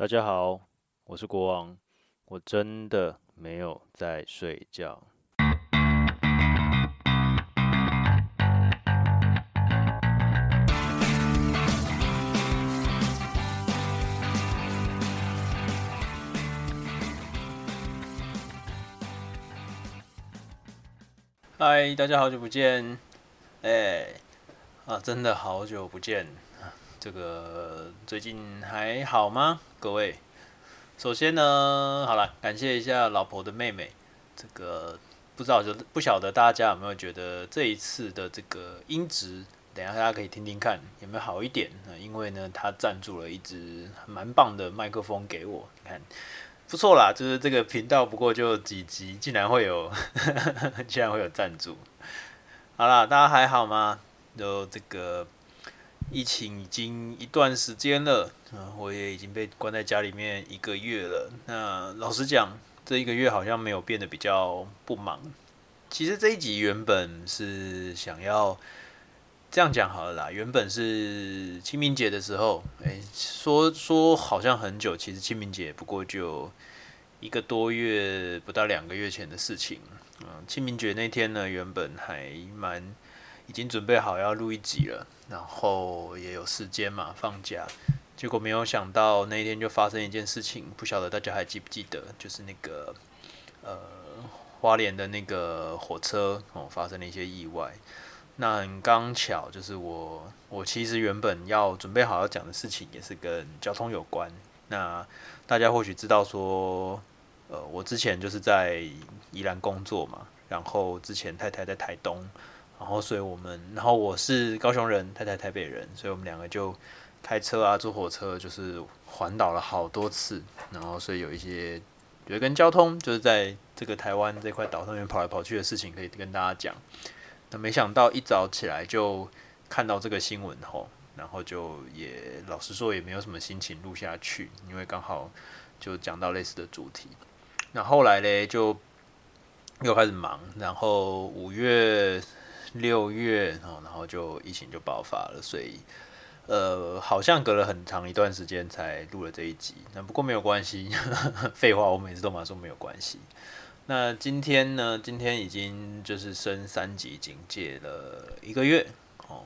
大家好，我是国王，我真的没有在睡觉。嗨，大家好久不见，哎，啊，真的好久不见。这个最近还好吗？各位，首先呢，好了，感谢一下老婆的妹妹。这个不知道就不晓得大家有没有觉得这一次的这个音质，等下大家可以听听看有没有好一点。因为呢，他赞助了一支蛮棒的麦克风给我，你看不错啦。就是这个频道不过就几集，竟然会有，竟然会有赞助。好了，大家还好吗？就这个。疫情已经一段时间了，嗯，我也已经被关在家里面一个月了。那老实讲，这一个月好像没有变得比较不忙。其实这一集原本是想要这样讲好了啦，原本是清明节的时候，哎，说说好像很久，其实清明节不过就一个多月，不到两个月前的事情。嗯，清明节那天呢，原本还蛮。已经准备好要录一集了，然后也有时间嘛，放假。结果没有想到那一天就发生一件事情，不晓得大家还记不记得，就是那个呃花莲的那个火车哦发生了一些意外。那很刚巧，就是我我其实原本要准备好要讲的事情也是跟交通有关。那大家或许知道说，呃，我之前就是在宜兰工作嘛，然后之前太太在台东。然后，所以我们，然后我是高雄人，太太台北人，所以我们两个就开车啊，坐火车，就是环岛了好多次。然后，所以有一些觉得跟交通，就是在这个台湾这块岛上面跑来跑去的事情，可以跟大家讲。那没想到一早起来就看到这个新闻后，然后就也老实说也没有什么心情录下去，因为刚好就讲到类似的主题。那后来嘞，就又开始忙，然后五月。六月，然后就疫情就爆发了，所以呃，好像隔了很长一段时间才录了这一集。那不过没有关系，废话，我每次都嘛说没有关系。那今天呢？今天已经就是升三级警戒了一个月哦，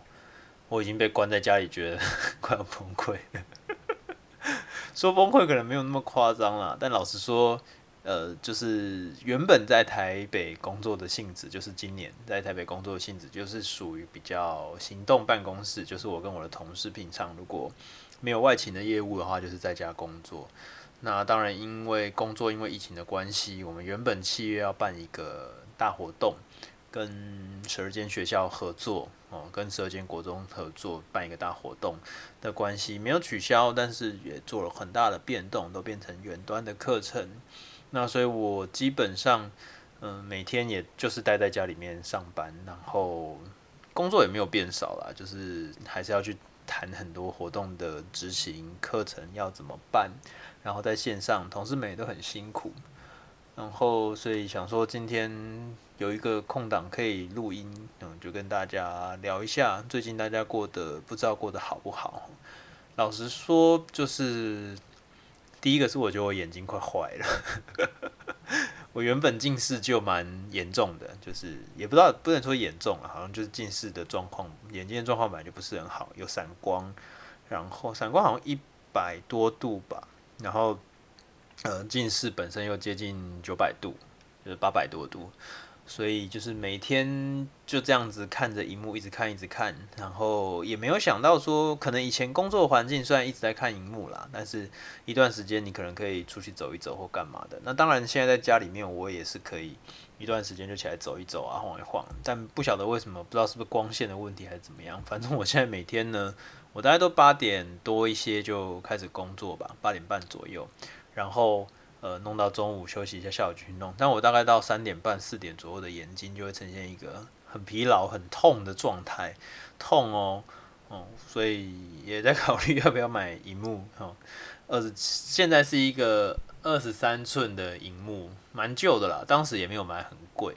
我已经被关在家里，觉得 快要崩溃了。说崩溃可能没有那么夸张啦，但老实说。呃，就是原本在台北工作的性质，就是今年在台北工作的性质，就是属于比较行动办公室。就是我跟我的同事平常如果没有外勤的业务的话，就是在家工作。那当然，因为工作，因为疫情的关系，我们原本七月要办一个大活动，跟十二间学校合作哦，跟十二间国中合作办一个大活动的关系，没有取消，但是也做了很大的变动，都变成远端的课程。那所以，我基本上，嗯，每天也就是待在家里面上班，然后工作也没有变少啦，就是还是要去谈很多活动的执行课程要怎么办，然后在线上，同事们也都很辛苦，然后所以想说今天有一个空档可以录音，嗯，就跟大家聊一下最近大家过得不知道过得好不好。老实说，就是。第一个是我觉得我眼睛快坏了，我原本近视就蛮严重的，就是也不知道不能说严重啊，好像就是近视的状况，眼睛的状况本来就不是很好，有散光，然后散光好像一百多度吧，然后呃近视本身又接近九百度，就是八百多度。所以就是每天就这样子看着荧幕，一直看一直看，然后也没有想到说，可能以前工作环境虽然一直在看荧幕啦，但是一段时间你可能可以出去走一走或干嘛的。那当然现在在家里面，我也是可以一段时间就起来走一走啊，晃一晃。但不晓得为什么，不知道是不是光线的问题还是怎么样。反正我现在每天呢，我大概都八点多一些就开始工作吧，八点半左右，然后。呃，弄到中午休息一下，下午去弄。但我大概到三点半、四点左右的眼睛就会呈现一个很疲劳、很痛的状态，痛哦，哦，所以也在考虑要不要买荧幕哦。二十，现在是一个二十三寸的荧幕，蛮旧的啦，当时也没有买很贵。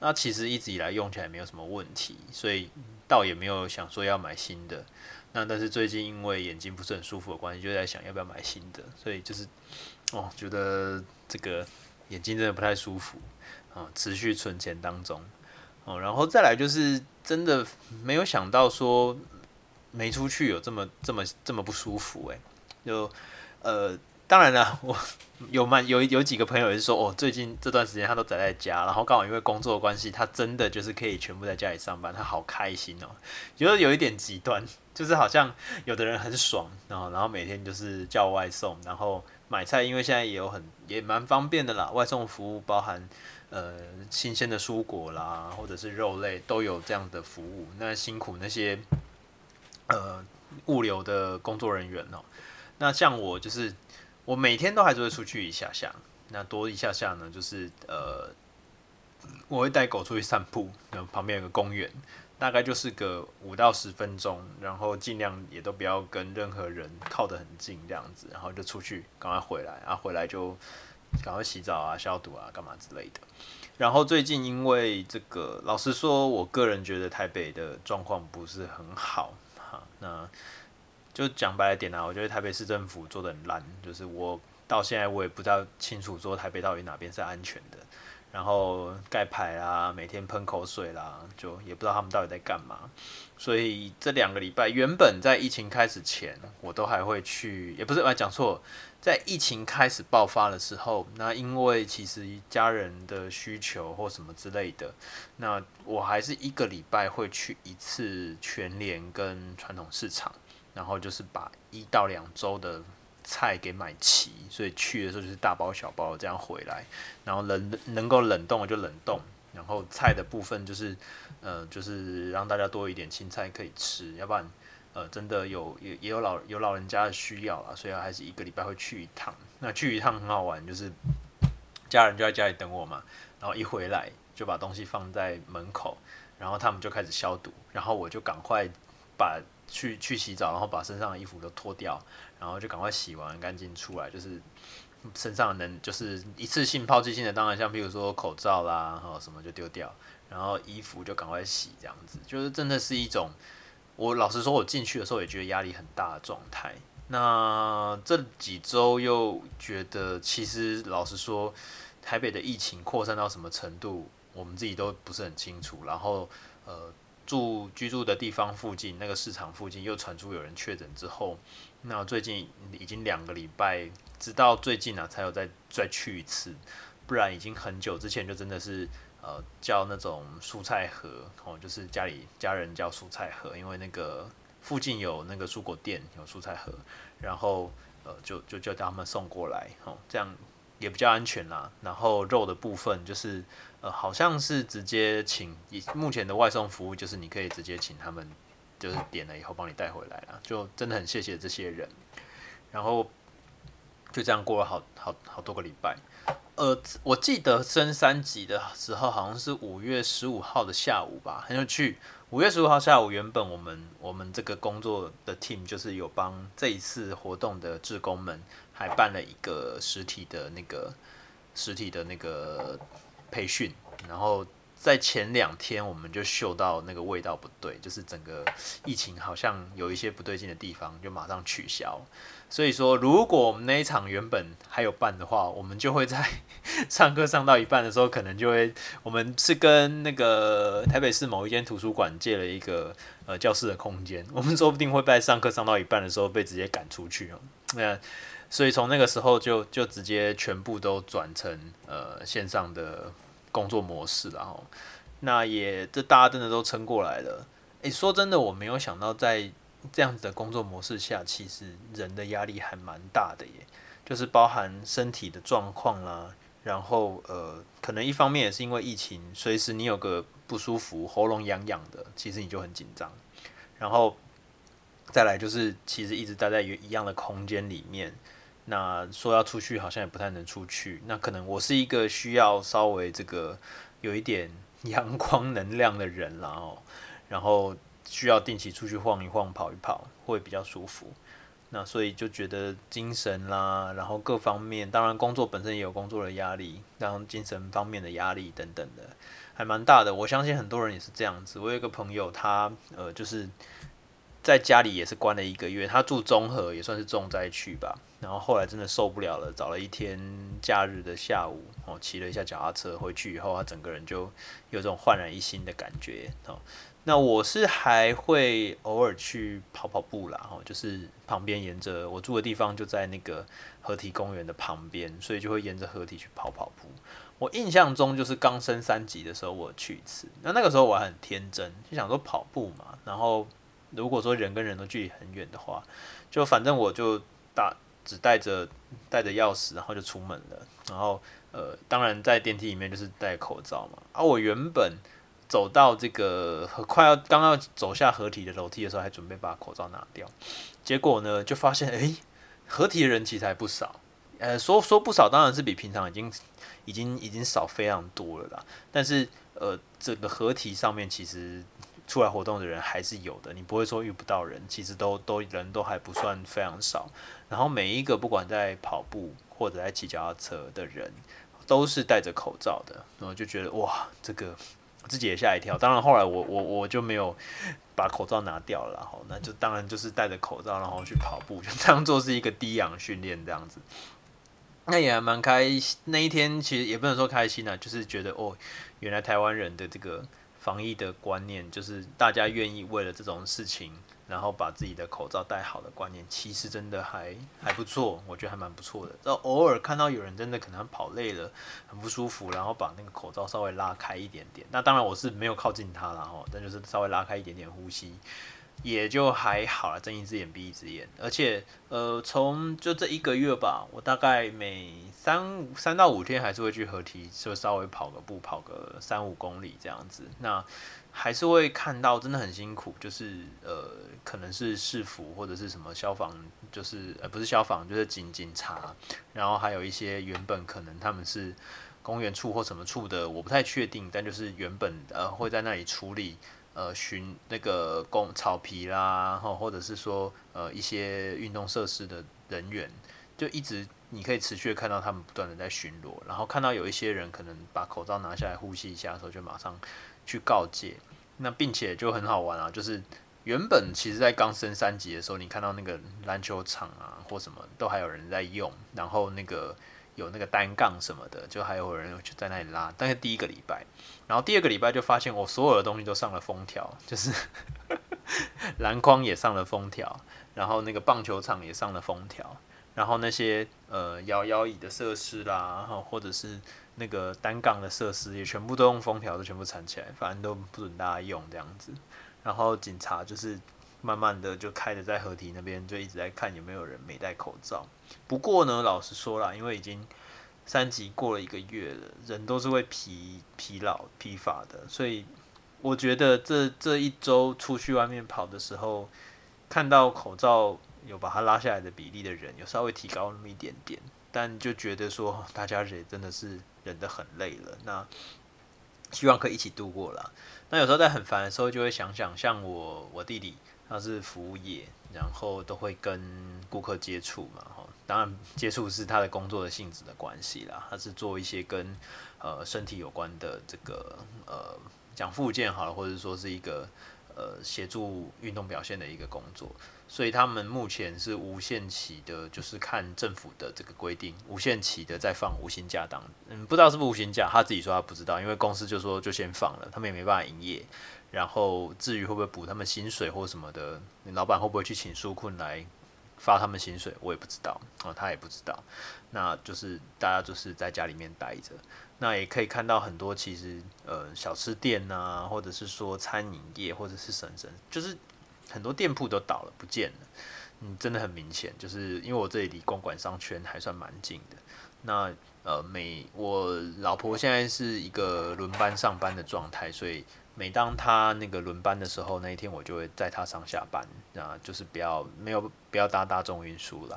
那其实一直以来用起来没有什么问题，所以倒也没有想说要买新的。那但是最近因为眼睛不是很舒服的关系，就在想要不要买新的。所以就是哦，觉得这个眼睛真的不太舒服啊，持续存钱当中哦。然后再来就是真的没有想到说没出去有这么这么这么不舒服哎，就呃。当然了，我有蛮有有几个朋友也是说，哦，最近这段时间他都宅在家，然后刚好因为工作的关系，他真的就是可以全部在家里上班，他好开心哦。觉得有一点极端，就是好像有的人很爽，然后然后每天就是叫外送，然后买菜，因为现在也有很也蛮方便的啦，外送服务包含呃新鲜的蔬果啦，或者是肉类都有这样的服务。那辛苦那些呃物流的工作人员哦。那像我就是。我每天都还是会出去一下下，那多一下下呢，就是呃，我会带狗出去散步，然后旁边有个公园，大概就是个五到十分钟，然后尽量也都不要跟任何人靠得很近这样子，然后就出去，赶快回来，然后回来就赶快洗澡啊、消毒啊、干嘛之类的。然后最近因为这个，老实说，我个人觉得台北的状况不是很好，哈，那。就讲白了点啊，我觉得台北市政府做的很烂，就是我到现在我也不知道清楚说台北到底哪边是安全的，然后盖牌啦，每天喷口水啦，就也不知道他们到底在干嘛。所以这两个礼拜，原本在疫情开始前，我都还会去，也不是，啊讲错，在疫情开始爆发的时候，那因为其实家人的需求或什么之类的，那我还是一个礼拜会去一次全联跟传统市场。然后就是把一到两周的菜给买齐，所以去的时候就是大包小包这样回来，然后冷能够冷冻就冷冻，然后菜的部分就是呃就是让大家多一点青菜可以吃，要不然呃真的有也也有老有老人家的需要啊，所以还是一个礼拜会去一趟。那去一趟很好玩，就是家人就在家里等我嘛，然后一回来就把东西放在门口，然后他们就开始消毒，然后我就赶快把。去去洗澡，然后把身上的衣服都脱掉，然后就赶快洗完干净出来，就是身上能就是一次性抛弃性的，当然像比如说口罩啦，然后什么就丢掉，然后衣服就赶快洗，这样子就是真的是一种，我老实说，我进去的时候也觉得压力很大的状态。那这几周又觉得，其实老实说，台北的疫情扩散到什么程度，我们自己都不是很清楚。然后呃。住居住的地方附近，那个市场附近又传出有人确诊之后，那最近已经两个礼拜，直到最近啊才有再再去一次，不然已经很久之前就真的是呃叫那种蔬菜盒哦，就是家里家人叫蔬菜盒，因为那个附近有那个蔬果店有蔬菜盒，然后呃就就叫他们送过来哦，这样也比较安全啦。然后肉的部分就是。呃，好像是直接请以，目前的外送服务就是你可以直接请他们，就是点了以后帮你带回来了，就真的很谢谢这些人。然后就这样过了好好好多个礼拜。呃，我记得升三级的时候好像是五月十五号的下午吧，很有趣。五月十五号下午，原本我们我们这个工作的 team 就是有帮这一次活动的志工们还办了一个实体的那个实体的那个。培训，然后在前两天我们就嗅到那个味道不对，就是整个疫情好像有一些不对劲的地方，就马上取消。所以说，如果我们那一场原本还有办的话，我们就会在 上课上到一半的时候，可能就会，我们是跟那个台北市某一间图书馆借了一个呃教室的空间，我们说不定会在上课上到一半的时候被直接赶出去哦。那所以从那个时候就就直接全部都转成呃线上的工作模式，然后那也这大家真的都撑过来了。诶，说真的，我没有想到在这样子的工作模式下，其实人的压力还蛮大的耶，就是包含身体的状况啦，然后呃可能一方面也是因为疫情，随时你有个不舒服、喉咙痒痒的，其实你就很紧张，然后再来就是其实一直待在一样的空间里面。那说要出去，好像也不太能出去。那可能我是一个需要稍微这个有一点阳光能量的人，然后然后需要定期出去晃一晃、跑一跑，会比较舒服。那所以就觉得精神啦，然后各方面，当然工作本身也有工作的压力，然后精神方面的压力等等的，还蛮大的。我相信很多人也是这样子。我有一个朋友，他呃就是。在家里也是关了一个月，他住中和也算是重灾区吧。然后后来真的受不了了，找了一天假日的下午，哦，骑了一下脚踏车回去以后，他整个人就有种焕然一新的感觉。哦，那我是还会偶尔去跑跑步啦，哦，就是旁边沿着我住的地方就在那个河堤公园的旁边，所以就会沿着河堤去跑跑步。我印象中就是刚升三级的时候我去一次，那那个时候我还很天真，就想说跑步嘛，然后。如果说人跟人都距离很远的话，就反正我就打只带着带着钥匙，然后就出门了。然后呃，当然在电梯里面就是戴口罩嘛。而、啊、我原本走到这个快要刚要走下合体的楼梯的时候，还准备把口罩拿掉，结果呢就发现，诶，合体的人其实还不少。呃，说说不少，当然是比平常已经已经已经少非常多了啦。但是呃，整个合体上面其实。出来活动的人还是有的，你不会说遇不到人，其实都都人都还不算非常少。然后每一个不管在跑步或者在骑脚踏车的人，都是戴着口罩的，然后就觉得哇，这个自己也吓一跳。当然后来我我我就没有把口罩拿掉了，然后那就当然就是戴着口罩，然后去跑步，就当做是一个低氧训练这样子。那也蛮开心，那一天其实也不能说开心啊，就是觉得哦，原来台湾人的这个。防疫的观念就是大家愿意为了这种事情，然后把自己的口罩戴好的观念，其实真的还还不错，我觉得还蛮不错的。然后偶尔看到有人真的可能跑累了，很不舒服，然后把那个口罩稍微拉开一点点。那当然我是没有靠近他了哈，但就是稍微拉开一点点呼吸。也就还好了，睁一只眼闭一只眼，而且呃，从就这一个月吧，我大概每三三到五天还是会去河堤，就稍微跑个步，跑个三五公里这样子。那还是会看到真的很辛苦，就是呃，可能是市府或者是什么消防，就是呃不是消防，就是警警察，然后还有一些原本可能他们是公园处或什么处的，我不太确定，但就是原本呃会在那里处理。呃，巡那个公草皮啦，或或者是说呃一些运动设施的人员，就一直你可以持续看到他们不断的在巡逻，然后看到有一些人可能把口罩拿下来呼吸一下的时候，就马上去告诫。那并且就很好玩啊，就是原本其实在刚升三级的时候，你看到那个篮球场啊或什么都还有人在用，然后那个。有那个单杠什么的，就还有人就在那里拉。但是第一个礼拜，然后第二个礼拜就发现我所有的东西都上了封条，就是 篮筐也上了封条，然后那个棒球场也上了封条，然后那些呃摇摇椅的设施啦，然后或者是那个单杠的设施也全部都用封条，都全部缠起来，反正都不准大家用这样子。然后警察就是。慢慢的就开着在河堤那边，就一直在看有没有人没戴口罩。不过呢，老实说啦，因为已经三级过了一个月了，人都是会疲疲劳疲乏的，所以我觉得这这一周出去外面跑的时候，看到口罩有把它拉下来的比例的人有稍微提高那么一点点，但就觉得说大家也真的是忍得很累了。那希望可以一起度过啦。那有时候在很烦的时候，就会想想像我我弟弟。他是服务业，然后都会跟顾客接触嘛，哈，当然接触是他的工作的性质的关系啦。他是做一些跟呃身体有关的这个呃讲附件好了，或者说是一个呃协助运动表现的一个工作，所以他们目前是无限期的，就是看政府的这个规定，无限期的在放无薪假当，嗯，不知道是不是无薪假，他自己说他不知道，因为公司就说就先放了，他们也没办法营业。然后至于会不会补他们薪水或什么的，老板会不会去请纾困来发他们薪水，我也不知道啊，他也不知道。那就是大家就是在家里面待着，那也可以看到很多其实呃小吃店呐、或者是说餐饮业或者是什么，就是很多店铺都倒了不见了，嗯，真的很明显，就是因为我这里离公馆商圈还算蛮近的。那呃每我老婆现在是一个轮班上班的状态，所以。每当他那个轮班的时候，那一天我就会载他上下班，啊，就是不要没有不要搭大众运输了。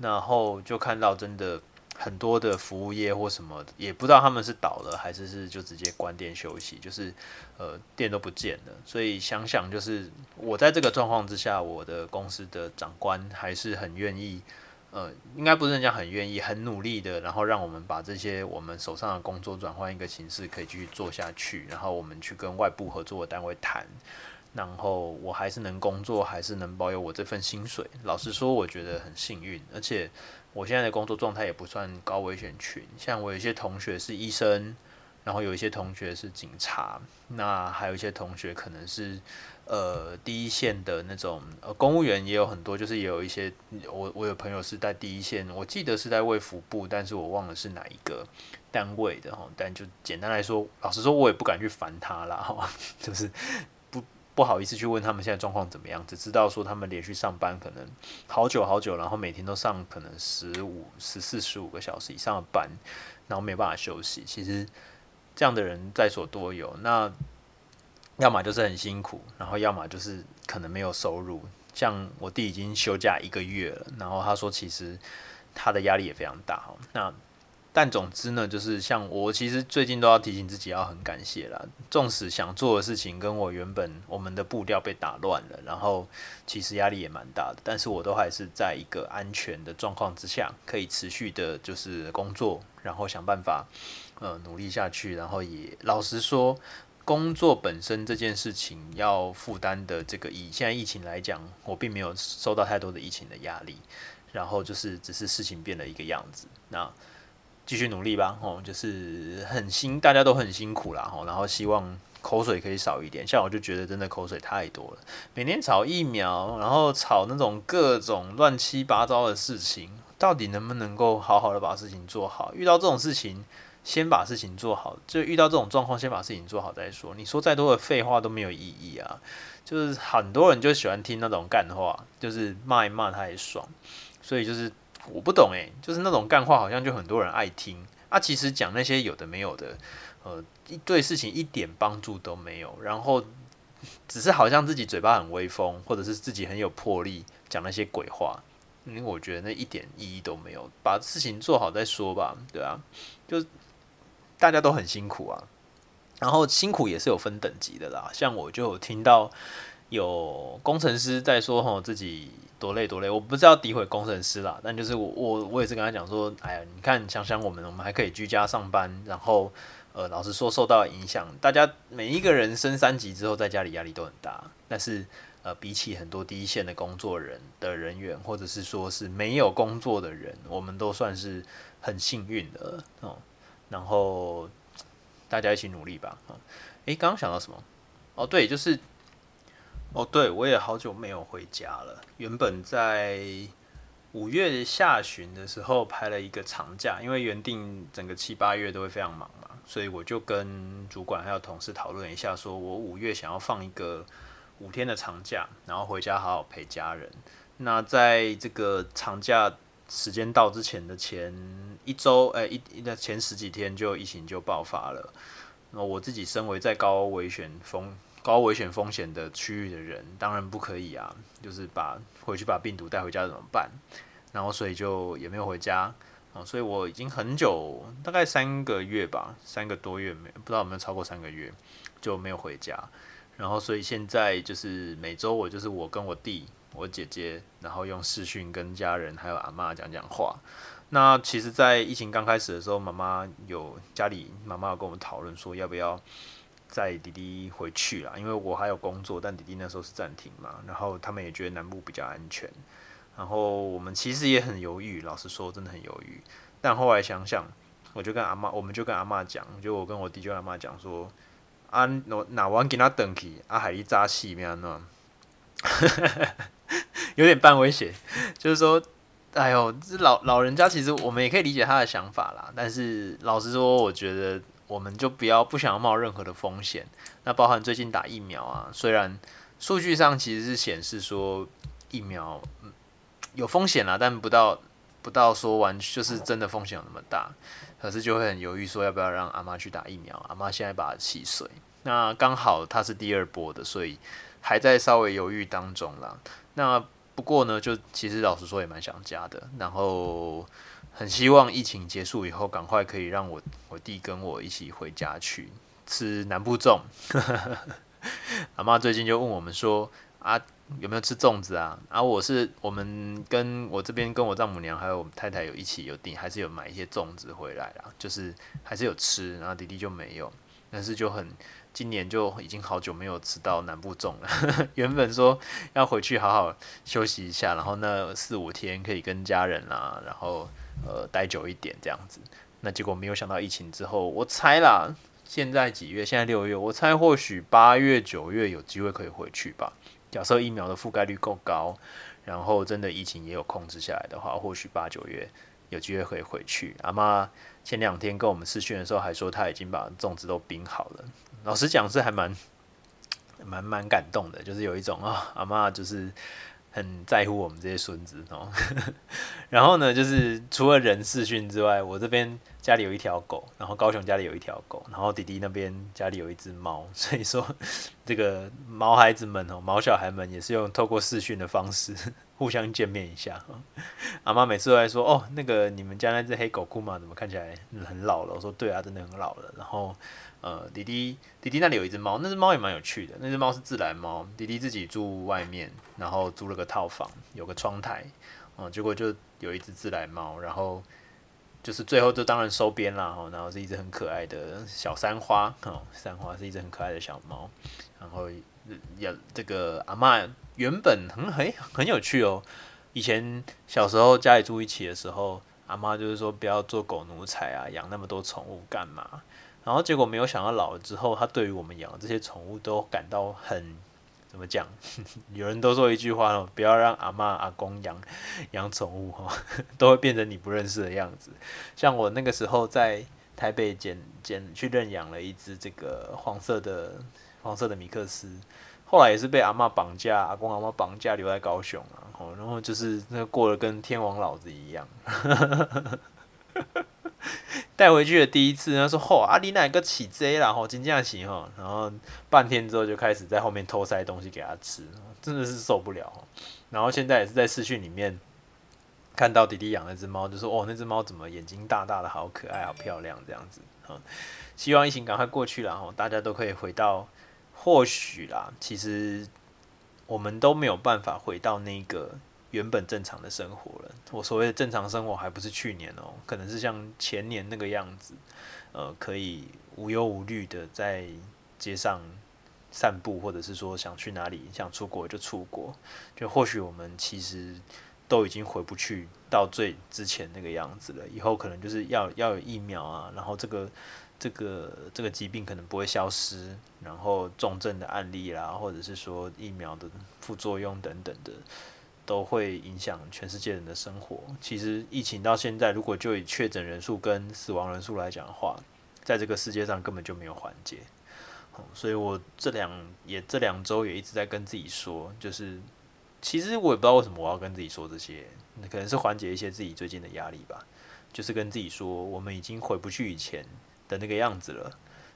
然后就看到真的很多的服务业或什么，也不知道他们是倒了还是是就直接关店休息，就是呃店都不见了。所以想想就是我在这个状况之下，我的公司的长官还是很愿意。呃，应该不是人家很愿意、很努力的，然后让我们把这些我们手上的工作转换一个形式，可以继续做下去。然后我们去跟外部合作的单位谈，然后我还是能工作，还是能保有我这份薪水。老实说，我觉得很幸运，而且我现在的工作状态也不算高危险群。像我有一些同学是医生，然后有一些同学是警察，那还有一些同学可能是。呃，第一线的那种呃，公务员也有很多，就是也有一些，我我有朋友是在第一线，我记得是在卫福部，但是我忘了是哪一个单位的哈。但就简单来说，老实说，我也不敢去烦他啦哈，就是不不好意思去问他们现在状况怎么样，只知道说他们连续上班可能好久好久，然后每天都上可能十五、十四、十五个小时以上的班，然后没办法休息。其实这样的人在所多有。那要么就是很辛苦，然后要么就是可能没有收入。像我弟已经休假一个月了，然后他说其实他的压力也非常大。那但总之呢，就是像我其实最近都要提醒自己要很感谢啦。纵使想做的事情跟我原本我们的步调被打乱了，然后其实压力也蛮大的，但是我都还是在一个安全的状况之下，可以持续的就是工作，然后想办法呃努力下去，然后也老实说。工作本身这件事情要负担的这个，以现在疫情来讲，我并没有受到太多的疫情的压力，然后就是只是事情变了一个样子，那继续努力吧，哦，就是很辛，大家都很辛苦啦，哦然后希望口水可以少一点，像我就觉得真的口水太多了，每天吵疫苗，然后吵那种各种乱七八糟的事情，到底能不能够好好的把事情做好？遇到这种事情。先把事情做好，就遇到这种状况，先把事情做好再说。你说再多的废话都没有意义啊！就是很多人就喜欢听那种干话，就是骂一骂他也爽。所以就是我不懂诶，就是那种干话好像就很多人爱听啊。其实讲那些有的没有的，呃，对事情一点帮助都没有。然后只是好像自己嘴巴很威风，或者是自己很有魄力，讲那些鬼话。因为我觉得那一点意义都没有，把事情做好再说吧，对啊，就。大家都很辛苦啊，然后辛苦也是有分等级的啦。像我就有听到有工程师在说吼自己多累多累，我不是要诋毁工程师啦，但就是我我我也是跟他讲说，哎呀，你看想想我们，我们还可以居家上班，然后呃，老实说受到影响，大家每一个人升三级之后在家里压力都很大，但是呃，比起很多第一线的工作人的人员，或者是说是没有工作的人，我们都算是很幸运的哦。然后大家一起努力吧。啊，诶，刚刚想到什么？哦，对，就是，哦，对，我也好久没有回家了。原本在五月下旬的时候排了一个长假，因为原定整个七八月都会非常忙嘛，所以我就跟主管还有同事讨论一下，说我五月想要放一个五天的长假，然后回家好好陪家人。那在这个长假。时间到之前的前一周，哎、一的前十几天就疫情就爆发了。那我自己身为在高危险风高危险风险的区域的人，当然不可以啊，就是把回去把病毒带回家怎么办？然后所以就也没有回家啊，所以我已经很久，大概三个月吧，三个多月没不知道有没有超过三个月就没有回家。然后所以现在就是每周我就是我跟我弟。我姐姐，然后用视讯跟家人还有阿嬷讲讲话。那其实，在疫情刚开始的时候，妈妈有家里妈妈有跟我们讨论说，要不要载弟弟回去啦？因为我还有工作，但弟弟那时候是暂停嘛。然后他们也觉得南部比较安全。然后我们其实也很犹豫，老实说，真的很犹豫。但后来想想，我就跟阿嬷，我们就跟阿嬷讲，就我跟我弟就阿嬷讲说，啊，我那我给他等去，啊，海里扎戏咩呢？有点半威胁，就是说，哎呦，这老老人家其实我们也可以理解他的想法啦。但是老实说，我觉得我们就不要不想要冒任何的风险。那包含最近打疫苗啊，虽然数据上其实是显示说疫苗有风险啦，但不到不到说完就是真的风险有那么大。可是就会很犹豫，说要不要让阿妈去打疫苗。阿妈现在八十七岁，那刚好她是第二波的，所以还在稍微犹豫当中啦。那不过呢，就其实老实说也蛮想家的，然后很希望疫情结束以后，赶快可以让我我弟跟我一起回家去吃南部粽。阿妈最近就问我们说啊，有没有吃粽子啊？啊，我是我们跟我这边跟我丈母娘还有我们太太有一起有订，还是有买一些粽子回来啦，就是还是有吃，然后弟弟就没有。但是就很今年就已经好久没有吃到南部粽了。原本说要回去好好休息一下，然后那四五天可以跟家人啊，然后呃待久一点这样子。那结果没有想到疫情之后，我猜啦，现在几月？现在六月，我猜或许八月九月有机会可以回去吧。假设疫苗的覆盖率够高，然后真的疫情也有控制下来的话，或许八九月有机会可以回去。阿妈前两天跟我们视讯的时候还说，她已经把粽子都冰好了。老实讲，是还蛮蛮蛮感动的，就是有一种啊，阿妈就是。很在乎我们这些孙子哦，然后呢，就是除了人视讯之外，我这边家里有一条狗，然后高雄家里有一条狗，然后弟弟那边家里有一只猫，所以说这个毛孩子们哦，毛小孩们也是用透过视讯的方式互相见面一下。阿妈每次都在说哦，那个你们家那只黑狗库玛怎么看起来很老了？我说对啊，真的很老了。然后。呃，弟弟弟弟那里有一只猫，那只猫也蛮有趣的。那只猫是自来猫，弟弟自己住外面，然后租了个套房，有个窗台，嗯，结果就有一只自来猫，然后就是最后就当然收编了，然后是一只很可爱的小三花，哦，三花是一只很可爱的小猫，然后也这个阿妈原本很很很有趣哦，以前小时候家里住一起的时候，阿妈就是说不要做狗奴才啊，养那么多宠物干嘛？然后结果没有想到老了之后，他对于我们养的这些宠物都感到很怎么讲？有人都说一句话哦，不要让阿嬷阿公养养宠物哈，都会变成你不认识的样子。像我那个时候在台北捡捡去认养了一只这个黄色的黄色的米克斯，后来也是被阿嬷绑架，阿公阿嬷绑架留在高雄啊，然后就是那个过得跟天王老子一样。带回去的第一次，他说：“吼，阿里哪个起贼啦？吼，金价起吼。”然后半天之后就开始在后面偷塞东西给他吃，真的是受不了。然后现在也是在视讯里面看到弟弟养那只猫，就说：“哦，那只猫怎么眼睛大大的，好可爱，好漂亮，这样子。”希望疫情赶快过去了，吼，大家都可以回到。或许啦，其实我们都没有办法回到那个。原本正常的生活了，我所谓的正常生活还不是去年哦，可能是像前年那个样子，呃，可以无忧无虑的在街上散步，或者是说想去哪里想出国就出国，就或许我们其实都已经回不去到最之前那个样子了。以后可能就是要要有疫苗啊，然后这个这个这个疾病可能不会消失，然后重症的案例啦，或者是说疫苗的副作用等等的。都会影响全世界人的生活。其实疫情到现在，如果就以确诊人数跟死亡人数来讲的话，在这个世界上根本就没有缓解。所以我这两也这两周也一直在跟自己说，就是其实我也不知道为什么我要跟自己说这些，可能是缓解一些自己最近的压力吧。就是跟自己说，我们已经回不去以前的那个样子了。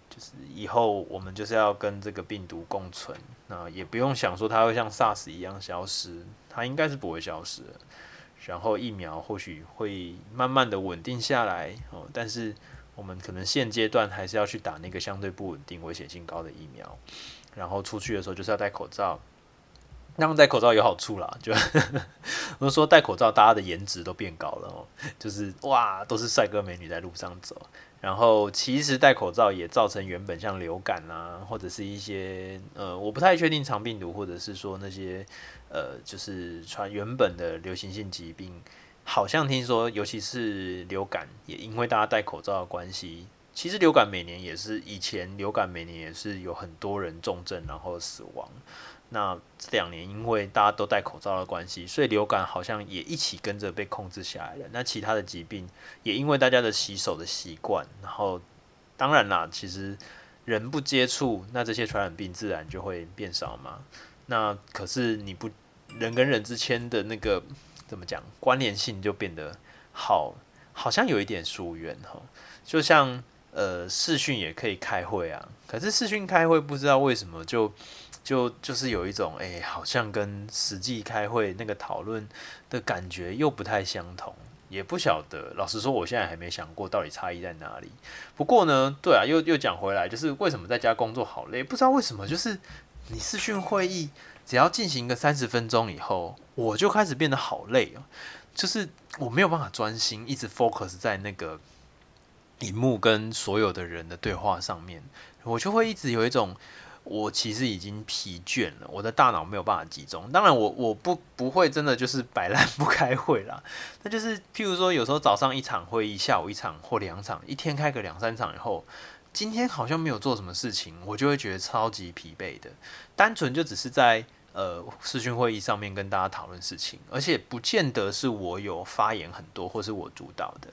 就是以后我们就是要跟这个病毒共存，那也不用想说它会像 SARS 一样消失，它应该是不会消失。然后疫苗或许会慢慢的稳定下来哦，但是我们可能现阶段还是要去打那个相对不稳定、危险性高的疫苗。然后出去的时候就是要戴口罩，那么戴口罩有好处啦，就 我说戴口罩，大家的颜值都变高了哦，就是哇，都是帅哥美女在路上走。然后其实戴口罩也造成原本像流感啊，或者是一些呃，我不太确定肠病毒，或者是说那些呃，就是传原本的流行性疾病，好像听说，尤其是流感，也因为大家戴口罩的关系，其实流感每年也是以前流感每年也是有很多人重症然后死亡。那这两年因为大家都戴口罩的关系，所以流感好像也一起跟着被控制下来了。那其他的疾病也因为大家的洗手的习惯，然后当然啦，其实人不接触，那这些传染病自然就会变少嘛。那可是你不人跟人之间的那个怎么讲关联性就变得好，好像有一点疏远哈。就像呃视讯也可以开会啊，可是视讯开会不知道为什么就。就就是有一种诶、好像跟实际开会那个讨论的感觉又不太相同，也不晓得。老实说，我现在还没想过到底差异在哪里。不过呢，对啊，又又讲回来，就是为什么在家工作好累？不知道为什么，就是你视讯会议只要进行个三十分钟以后，我就开始变得好累哦，就是我没有办法专心，一直 focus 在那个荧幕跟所有的人的对话上面，我就会一直有一种。我其实已经疲倦了，我的大脑没有办法集中。当然我，我不不会真的就是摆烂 不开会啦。那就是譬如说，有时候早上一场会议，下午一场或两场，一天开个两三场以后，今天好像没有做什么事情，我就会觉得超级疲惫的。单纯就只是在呃视讯会议上面跟大家讨论事情，而且不见得是我有发言很多或是我主导的。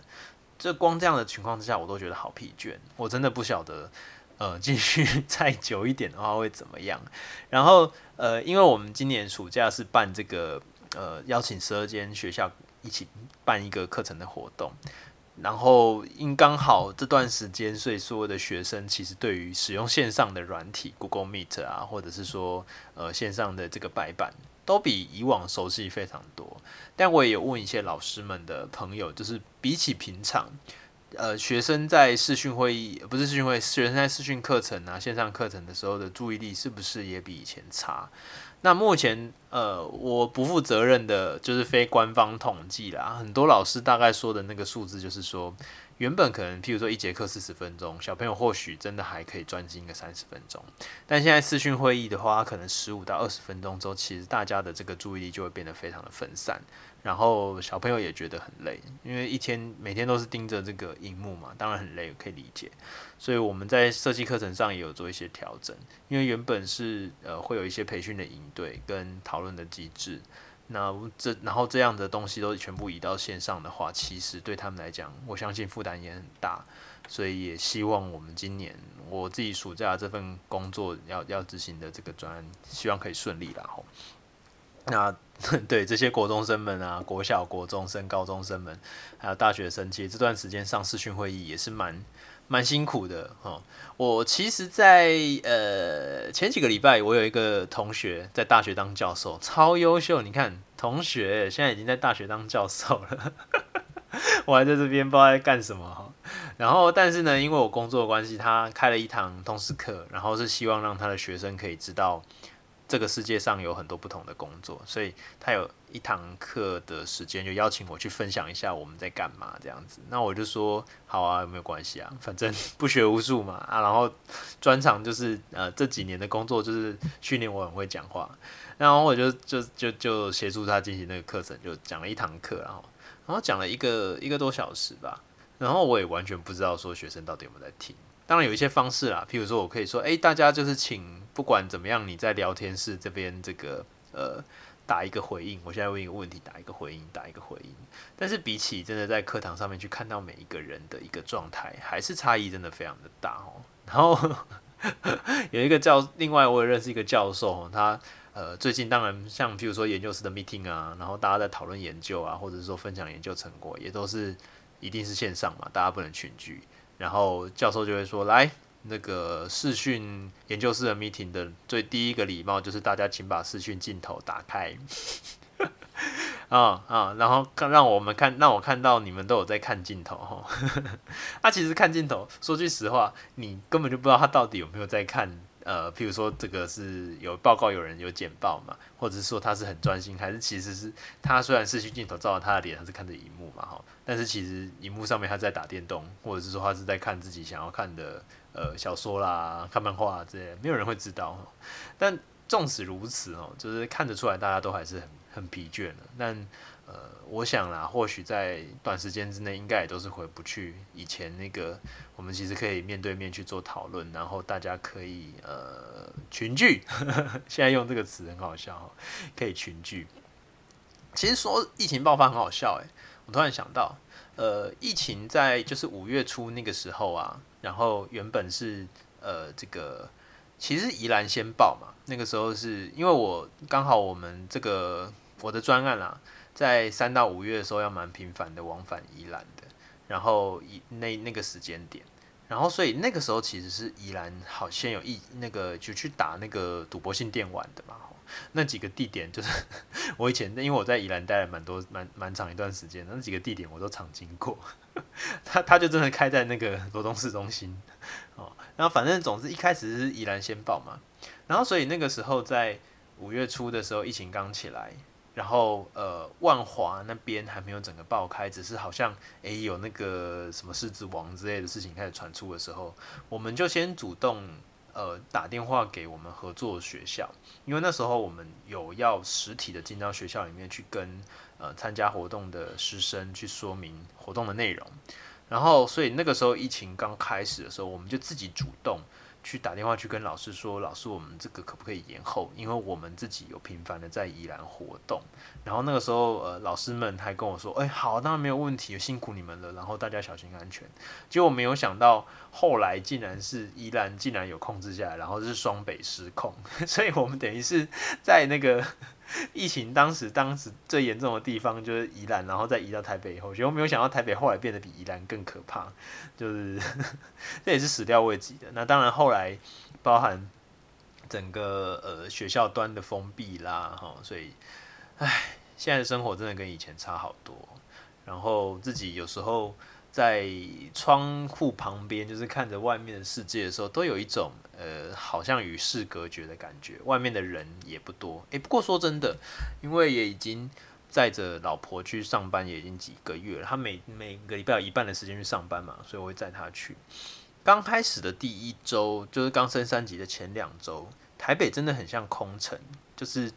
这光这样的情况之下，我都觉得好疲倦。我真的不晓得。呃，继续再久一点的话会怎么样？然后呃，因为我们今年暑假是办这个呃，邀请十二间学校一起办一个课程的活动，然后因刚好这段时间，所以所有的学生其实对于使用线上的软体，Google Meet 啊，或者是说呃线上的这个白板，都比以往熟悉非常多。但我也有问一些老师们的朋友，就是比起平常。呃，学生在视讯会议，不是视讯会，学生在视讯课程啊，线上课程的时候的注意力是不是也比以前差？那目前，呃，我不负责任的，就是非官方统计啦，很多老师大概说的那个数字，就是说。原本可能，譬如说一节课四十分钟，小朋友或许真的还可以专心个三十分钟。但现在视讯会议的话，可能十五到二十分钟之后，其实大家的这个注意力就会变得非常的分散，然后小朋友也觉得很累，因为一天每天都是盯着这个荧幕嘛，当然很累，可以理解。所以我们在设计课程上也有做一些调整，因为原本是呃会有一些培训的营队跟讨论的机制。那这然后这样的东西都全部移到线上的话，其实对他们来讲，我相信负担也很大，所以也希望我们今年我自己暑假这份工作要要执行的这个专，希望可以顺利啦吼。那 对这些国中生们啊，国小、国中生、高中生们，还有大学生，其实这段时间上视讯会议也是蛮。蛮辛苦的哈，我其实在，呃前几个礼拜，我有一个同学在大学当教授，超优秀。你看，同学现在已经在大学当教授了，我还在这边不知道在干什么哈。然后，但是呢，因为我工作关系，他开了一堂通识课，然后是希望让他的学生可以知道。这个世界上有很多不同的工作，所以他有一堂课的时间就邀请我去分享一下我们在干嘛这样子。那我就说好啊，有没有关系啊？反正不学无术嘛啊。然后专长就是呃这几年的工作就是训练我很会讲话，然后我就就就就协助他进行那个课程，就讲了一堂课，然后然后讲了一个一个多小时吧。然后我也完全不知道说学生到底有没有在听。当然有一些方式啦，譬如说我可以说，哎，大家就是请。不管怎么样，你在聊天室这边这个呃打一个回应，我现在问一个问题，打一个回应，打一个回应。但是比起真的在课堂上面去看到每一个人的一个状态，还是差异真的非常的大哦。然后 有一个教，另外我也认识一个教授，他呃最近当然像譬如说研究室的 meeting 啊，然后大家在讨论研究啊，或者是说分享研究成果，也都是一定是线上嘛，大家不能群聚。然后教授就会说来。那个视讯研究室的 meeting 的最第一个礼貌就是大家请把视讯镜头打开，啊啊，然后让让我们看，让我看到你们都有在看镜头哈。他、其实看镜头，说句实话，你根本就不知道他到底有没有在看。呃，譬如说这个是有报告，有人有简报嘛，或者是说他是很专心，还是其实是他虽然是去镜头照到他的脸，他是看着荧幕嘛哈，但是其实荧幕上面他在打电动，或者是说他是在看自己想要看的。呃，小说啦，看漫画这些，没有人会知道。但纵使如此哦，就是看得出来，大家都还是很很疲倦的。但呃，我想啦，或许在短时间之内，应该也都是回不去以前那个我们其实可以面对面去做讨论，然后大家可以呃群聚。现在用这个词很好笑，可以群聚。其实说疫情爆发很好笑诶，我突然想到，呃，疫情在就是五月初那个时候啊。然后原本是呃这个，其实宜兰先报嘛，那个时候是因为我刚好我们这个我的专案啦，在三到五月的时候要蛮频繁的往返宜兰的，然后以那那个时间点，然后所以那个时候其实是宜兰好先有一那个就去打那个赌博性电玩的嘛。那几个地点就是 我以前，因为我在宜兰待了蛮多蛮蛮长一段时间，那几个地点我都常经过。他他就真的开在那个罗东市中心哦。然后反正总之一开始是宜兰先报嘛，然后所以那个时候在五月初的时候疫情刚起来，然后呃，万华那边还没有整个爆开，只是好像诶有那个什么狮子王之类的事情开始传出的时候，我们就先主动呃打电话给我们合作学校，因为那时候我们有要实体的进到学校里面去跟呃参加活动的师生去说明活动的内容，然后所以那个时候疫情刚开始的时候，我们就自己主动。去打电话去跟老师说，老师，我们这个可不可以延后？因为我们自己有频繁的在宜兰活动。然后那个时候，呃，老师们还跟我说，哎，好，当然没有问题，辛苦你们了。然后大家小心安全。结果没有想到，后来竟然是宜兰竟然有控制下来，然后是双北失控，所以我们等于是在那个。疫情当时，当时最严重的地方就是宜兰，然后再移到台北以后，结果没有想到台北后来变得比宜兰更可怕，就是 这也是始料未及的。那当然后来包含整个呃学校端的封闭啦，哈，所以唉，现在的生活真的跟以前差好多。然后自己有时候。在窗户旁边，就是看着外面的世界的时候，都有一种呃，好像与世隔绝的感觉。外面的人也不多，诶、不过说真的，因为也已经载着老婆去上班，也已经几个月了。他每每个礼拜有一半的时间去上班嘛，所以我会载他去。刚开始的第一周，就是刚升三级的前两周，台北真的很像空城，就是。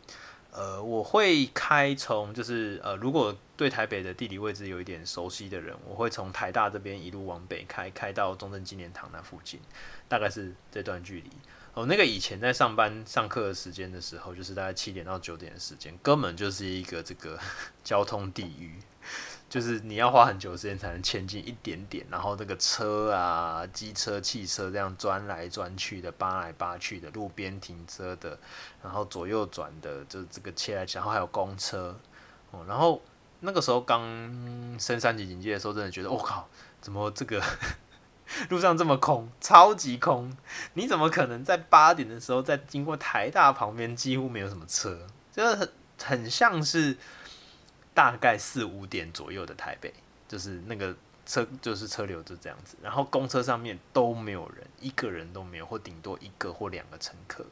呃，我会开从就是呃，如果对台北的地理位置有一点熟悉的人，我会从台大这边一路往北开，开到中正纪念堂那附近，大概是这段距离。哦，那个以前在上班上课的时间的时候，就是大概七点到九点的时间，根本就是一个这个 交通地狱。就是你要花很久时间才能前进一点点，然后那个车啊、机车、汽车这样钻来钻去的、扒来扒去的、路边停车的，然后左右转的，就这个切来切，然后还有公车，哦，然后那个时候刚升三级警戒的时候，真的觉得我靠，怎么这个 路上这么空，超级空？你怎么可能在八点的时候在经过台大旁边几乎没有什么车？就是很很像是。大概四五点左右的台北，就是那个车，就是车流就这样子。然后公车上面都没有人，一个人都没有，或顶多一个或两个乘客。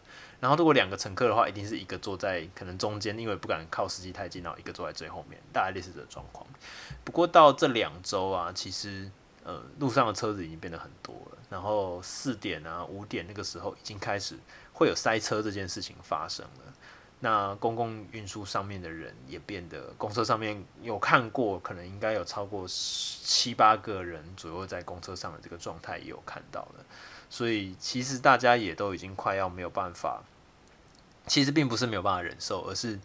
然后如果两个乘客的话，一定是一个坐在可能中间，因为不敢靠司机太近，然后一个坐在最后面，大概类似这状况。不过到这两周啊，其实呃路上的车子已经变得很多了。然后四点啊五点那个时候，已经开始会有塞车这件事情发生了。那公共运输上面的人也变得，公车上面有看过，可能应该有超过七八个人左右在公车上的这个状态也有看到了，所以其实大家也都已经快要没有办法，其实并不是没有办法忍受，而是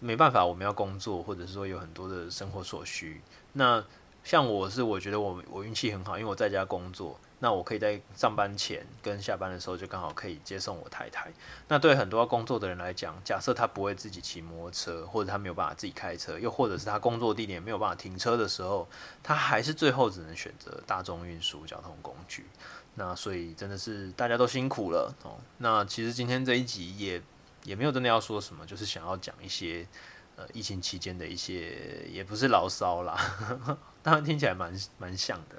没办法，我们要工作，或者是说有很多的生活所需。那像我是，我觉得我我运气很好，因为我在家工作。那我可以在上班前跟下班的时候就刚好可以接送我太太。那对很多要工作的人来讲，假设他不会自己骑摩托车，或者他没有办法自己开车，又或者是他工作地点没有办法停车的时候，他还是最后只能选择大众运输交通工具。那所以真的是大家都辛苦了哦。那其实今天这一集也也没有真的要说什么，就是想要讲一些呃疫情期间的一些，也不是牢骚啦，当然听起来蛮蛮像的。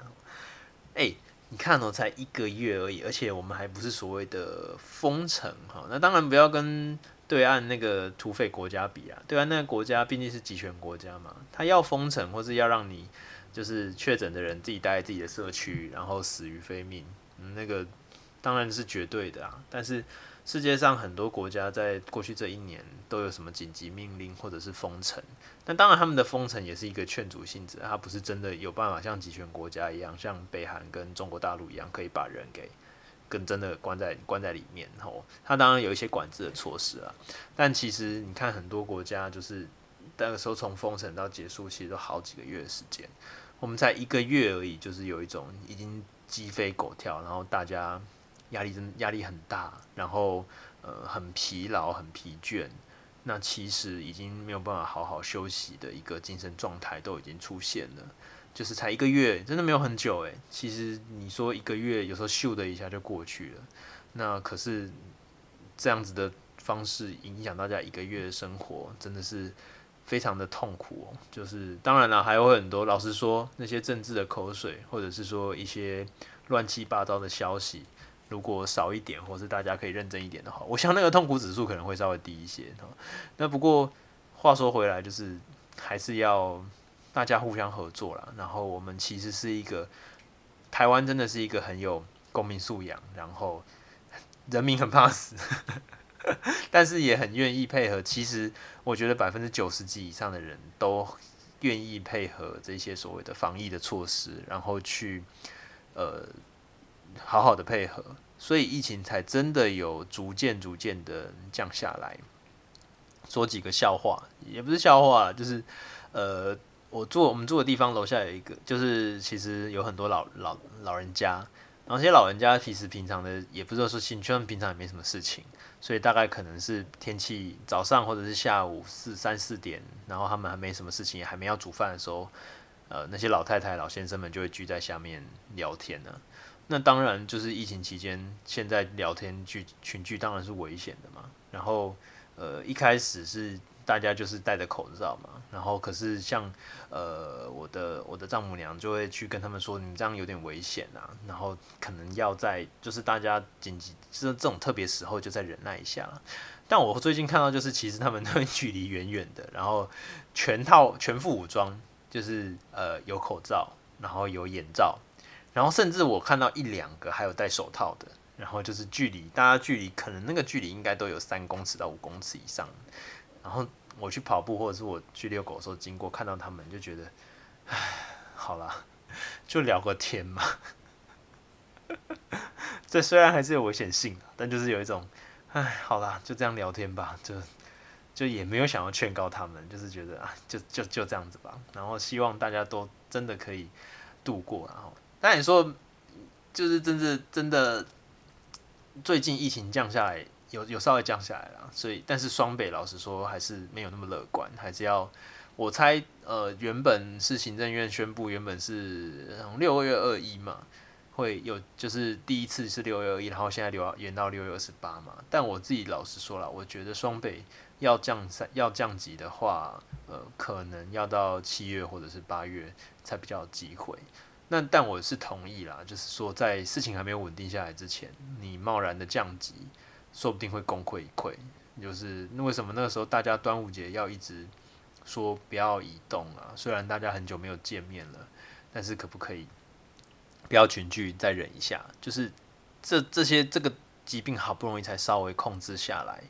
哎、你看哦，才一个月而已，而且我们还不是所谓的封城哈。那当然不要跟对岸那个土匪国家比啊，对岸那个国家毕竟是集权国家嘛，他要封城或是要让你就是确诊的人自己待在自己的社区，然后死于非命，嗯，那个当然是绝对的啊，但是。世界上很多国家在过去这一年都有什么紧急命令或者是封城，但当然他们的封城也是一个劝阻性质，它不是真的有办法像集权国家一样，像北韩跟中国大陆一样可以把人给跟真的关在关在里面。吼，它当然有一些管制的措施啊，但其实你看很多国家就是那个时候从封城到结束，其实都好几个月的时间，我们才一个月而已，就是有一种已经鸡飞狗跳，然后大家。压力真压力很大，然后呃很疲劳很疲倦，那其实已经没有办法好好休息的一个精神状态都已经出现了，就是才一个月，真的没有很久诶。其实你说一个月，有时候咻的一下就过去了，那可是这样子的方式影响大家一个月的生活，真的是非常的痛苦哦。就是当然了，还有很多，老实说，那些政治的口水，或者是说一些乱七八糟的消息。如果少一点，或是大家可以认真一点的话，我想那个痛苦指数可能会稍微低一些。那不过话说回来，就是还是要大家互相合作啦。然后我们其实是一个台湾，真的是一个很有公民素养，然后人民很怕死，但是也很愿意配合。其实我觉得百分之九十几以上的人都愿意配合这些所谓的防疫的措施，然后去呃好好的配合，所以疫情才真的有逐渐逐渐的降下来。说几个笑话，也不是笑话，就是呃，我住我们住的地方楼下有一个，就是其实有很多老老老人家，然后这些老人家其实平常的也不知道说兴趣，他们平常也没什么事情，所以大概可能是天气早上或者是下午四三四点，然后他们还没什么事情，还没要煮饭的时候，呃，那些老太太老先生们就会聚在下面聊天呢。那当然就是疫情期间，现在聊天聚群聚当然是危险的嘛，然后。呃，一开始是大家就是戴着口罩嘛，然后可是像呃我的我的丈母娘就会去跟他们说，你们这样有点危险啊，然后可能要在就是大家紧急这这种特别时候就再忍耐一下。但我最近看到就是其实他们 都距离远远的，然后全套全副武装，就是呃有口罩，然后有眼罩，然后甚至我看到一两个还有戴手套的。然后就是距离，大家距离可能那个距离应该都有三公尺到五公尺以上。然后我去跑步或者是我去遛狗的时候经过，看到他们就觉得，唉，好啦，就聊个天嘛。这虽然还是有危险性，但就是有一种，唉，好啦，就这样聊天吧，就就也没有想要劝告他们，就是觉得啊，就就就这样子吧。然后希望大家都真的可以度过。然后，那你说，就是真的真的。最近疫情降下来，有有稍微降下来了，所以但是双北老实说还是没有那么乐观，还是要我猜，呃，原本是行政院宣布，原本是六月二一嘛，会有就是第一次是六月二一，然后现在留延到六月二十八嘛，但我自己老实说了，我觉得双北要降三要降级的话，呃，可能要到七月或者是八月才比较有机会。那但我是同意啦，就是说在事情还没有稳定下来之前，你贸然的降级，说不定会功亏一篑。就是那为什么那个时候大家端午节要一直说不要移动啊？虽然大家很久没有见面了，但是可不可以不要群聚，再忍一下？就是这这些这个疾病好不容易才稍微控制下来，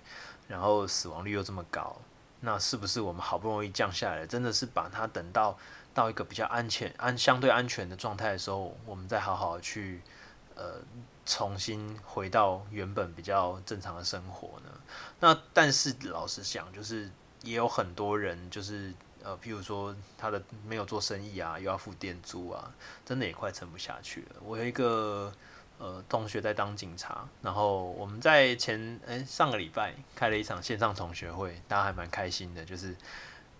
然后死亡率又这么高，那是不是我们好不容易降下来，真的是把它等到？到一个比较安全、安相对安全的状态的时候，我们再好好去呃重新回到原本比较正常的生活呢。那但是老实讲，就是也有很多人就是呃，譬如说他的没有做生意啊，又要付店租啊，真的也快撑不下去了。我有一个呃同学在当警察，然后我们在前诶、上个礼拜开了一场线上同学会，大家还蛮开心的，就是。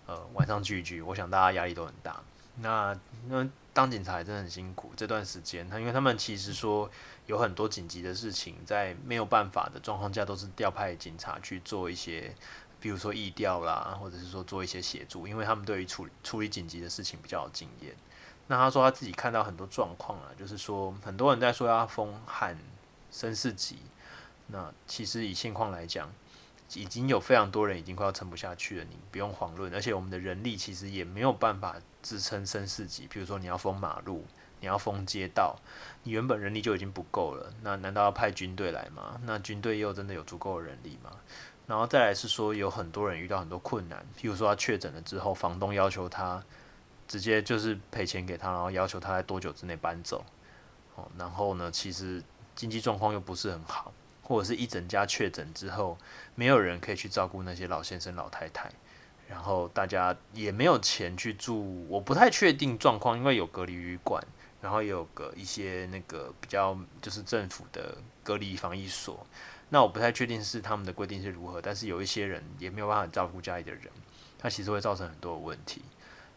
呃，晚上聚一聚，我想大家压力都很大。那那当警察真的很辛苦，这段时间，他因为他们其实说有很多紧急的事情，在没有办法的状况下，都是调派警察去做一些，比如说疫调啦，或者是说做一些协助，因为他们对于处处理紧急的事情比较有经验。那他说他自己看到很多状况啊，就是说很多人在说要封喊升四级，那其实以现况来讲。已经有非常多人已经快要撑不下去了，你不用遑论。而且我们的人力其实也没有办法支撑升四级。比如说你要封马路，你要封街道，你原本人力就已经不够了，那难道要派军队来吗？那军队又真的有足够的人力吗？然后再来是说，有很多人遇到很多困难，譬如说他确诊了之后，房东要求他直接就是赔钱给他，然后要求他在多久之内搬走。哦，然后呢，其实经济状况又不是很好。或者是一整家确诊之后，没有人可以去照顾那些老先生、老太太，然后大家也没有钱去住。我不太确定状况，因为有隔离旅馆，然后也有个一些那个比较就是政府的隔离防疫所。那我不太确定是他们的规定是如何，但是有一些人也没有办法照顾家里的人，他其实会造成很多的问题。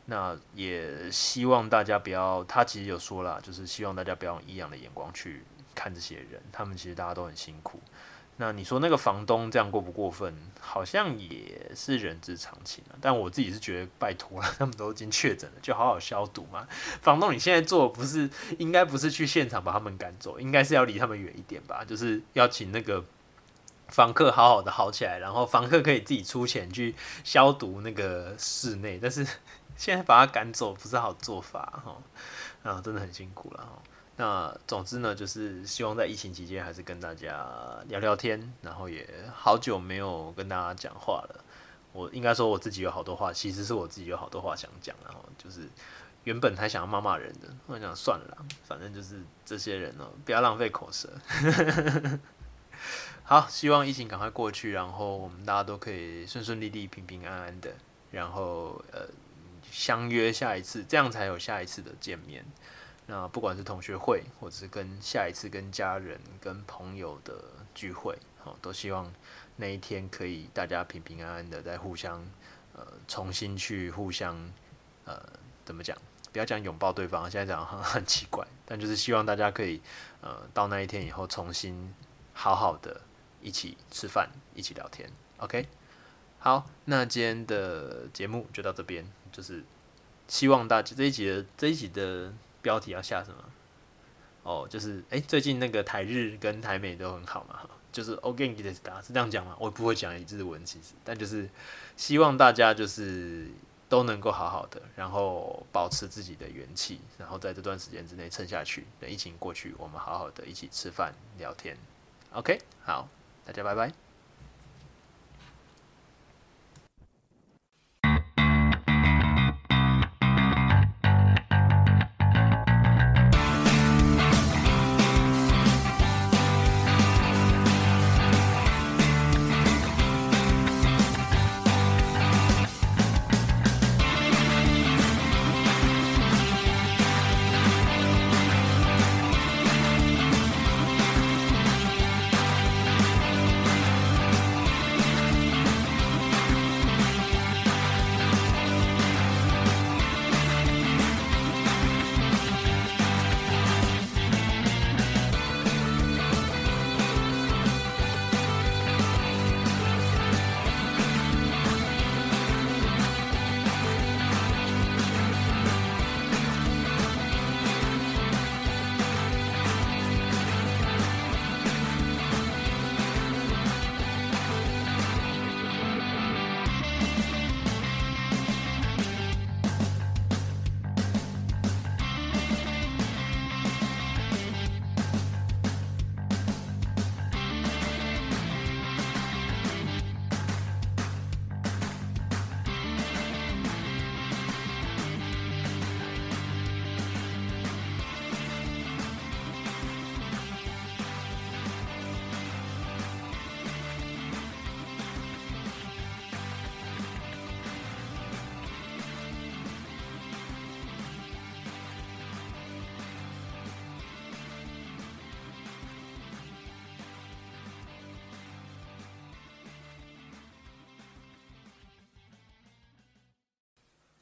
那也希望大家不要，他其实有说了，就是希望大家不要用异样的眼光去。看这些人，他们其实大家都很辛苦。那你说那个房东这样过不过分？好像也是人之常情啊。但我自己是觉得，拜托了，他们都已经确诊了，就好好消毒嘛。房东，你现在做不是应该不是去现场把他们赶走，应该是要离他们远一点吧？就是要请那个房客好好的好起来，然后房客可以自己出钱去消毒那个室内，但是现在把他赶走不是好做法哈，啊，真的很辛苦了哈。那总之呢，就是希望在疫情期间还是跟大家聊聊天，然后也好久没有跟大家讲话了。我应该说我自己有好多话，其实是我自己有好多话想讲，然后就是原本还想要骂骂人的，我想算了啦，反正就是这些人哦，不要浪费口舌。好，希望疫情赶快过去，然后我们大家都可以顺顺利利、平平安安的，然后呃相约下一次，这样才有下一次的见面。那不管是同学会，或者是跟下一次跟家人、跟朋友的聚会，好，都希望那一天可以大家平平安安的，在互相呃重新去互相呃怎么讲？不要讲拥抱对方，现在讲很 很奇怪，但就是希望大家可以呃到那一天以后，重新好好的一起吃饭，一起聊天。OK，好，那今天的节目就到这边，就是希望大家这一集这一集的。标题要下什么？哦，就是哎、最近那个台日跟台美都很好嘛，就是 o g a n 的 star 是这样讲吗？我不会讲日文，其实，但就是希望大家就是都能够好好的，然后保持自己的元气，然后在这段时间之内撑下去。等疫情过去，我们好好的一起吃饭聊天。OK，好，大家拜拜。